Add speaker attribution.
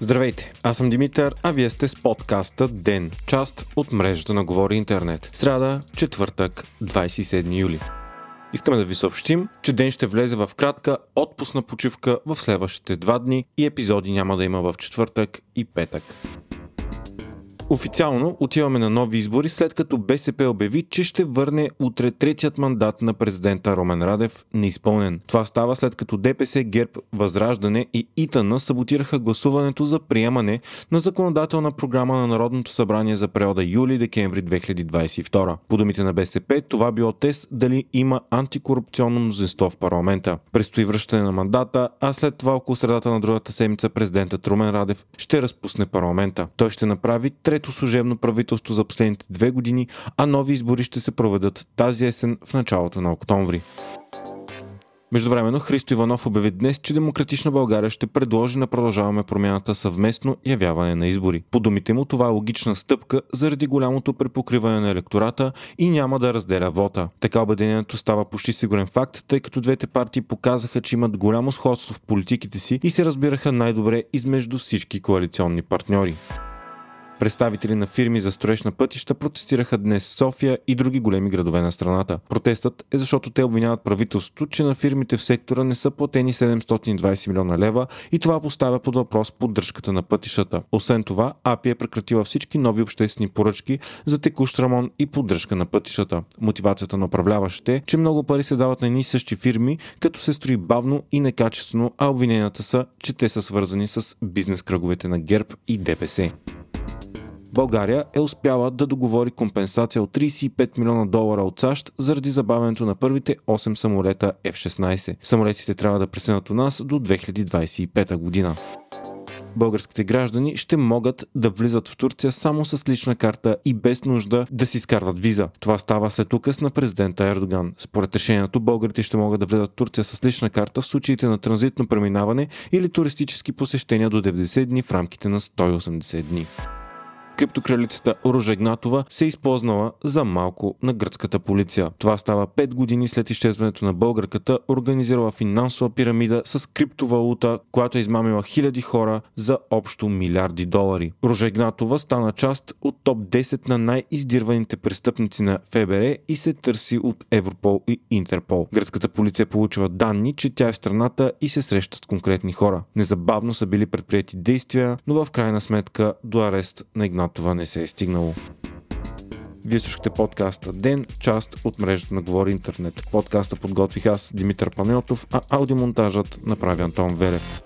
Speaker 1: Здравейте, аз съм Димитър, а вие сте с подкаста ДЕН, част от мрежата на Говори Интернет. Сряда, четвъртък, 27 юли. Искаме да ви съобщим, че ден ще влезе в кратка отпусна почивка в следващите два дни и епизоди няма да има в четвъртък и петък. Официално отиваме на нови избори, след като БСП обяви, че ще върне утре третият мандат на президента Ромен Радев неизпълнен. Това става след като ДПС, ГЕРБ, Възраждане и ИТАНА саботираха гласуването за приемане на законодателна програма на Народното събрание за периода юли-декември 2022. По думите на БСП, това било тест дали има антикорупционно мнозинство в парламента. Предстои връщане на мандата, а след това около средата на другата седмица президентът Румен Радев ще разпусне парламента. Той ще направи трето служебно правителство за последните две години, а нови избори ще се проведат тази есен в началото на октомври. Междувременно Христо Иванов обяви днес, че Демократична България ще предложи на продължаваме промяната съвместно явяване на избори. По думите му това е логична стъпка заради голямото препокриване на електората и няма да разделя вота. Така обединението става почти сигурен факт, тъй като двете партии показаха, че имат голямо сходство в политиките си и се разбираха най-добре измежду всички коалиционни партньори. Представители на фирми за строеж на пътища протестираха днес София и други големи градове на страната. Протестът е защото те обвиняват правителството, че на фирмите в сектора не са платени 720 милиона лева и това поставя под въпрос поддръжката на пътищата. Освен това, АПИ е прекратила всички нови обществени поръчки за текущ ремонт и поддръжка на пътищата. Мотивацията на управляващите е, че много пари се дават на едни същи фирми, като се строи бавно и некачествено, а обвиненията са, че те са свързани с бизнес кръговете на ГЕРБ и ДПС. България е успяла да договори компенсация от 35 милиона долара от САЩ заради забавянето на първите 8 самолета F-16. Самолетите трябва да преснат у нас до 2025 година българските граждани ще могат да влизат в Турция само с лична карта и без нужда да си изкарват виза. Това става след указ на президента Ердоган. Според решението, българите ще могат да влизат в Турция с лична карта в случаите на транзитно преминаване или туристически посещения до 90 дни в рамките на 180 дни криптокралицата Ружа Игнатова се е използнала за малко на гръцката полиция. Това става 5 години след изчезването на българката, организирала финансова пирамида с криптовалута, която е измамила хиляди хора за общо милиарди долари. Ружа Игнатова стана част от топ 10 на най-издирваните престъпници на ФБР и се търси от Европол и Интерпол. Гръцката полиция получила данни, че тя е в страната и се среща с конкретни хора. Незабавно са били предприяти действия, но в крайна сметка до арест на Игнатова това не се е стигнало. Вие слушахте подкаста Ден, част от мрежата на Говори Интернет. Подкаста подготвих аз, Димитър Панелтов, а аудиомонтажът направи Антон Велев.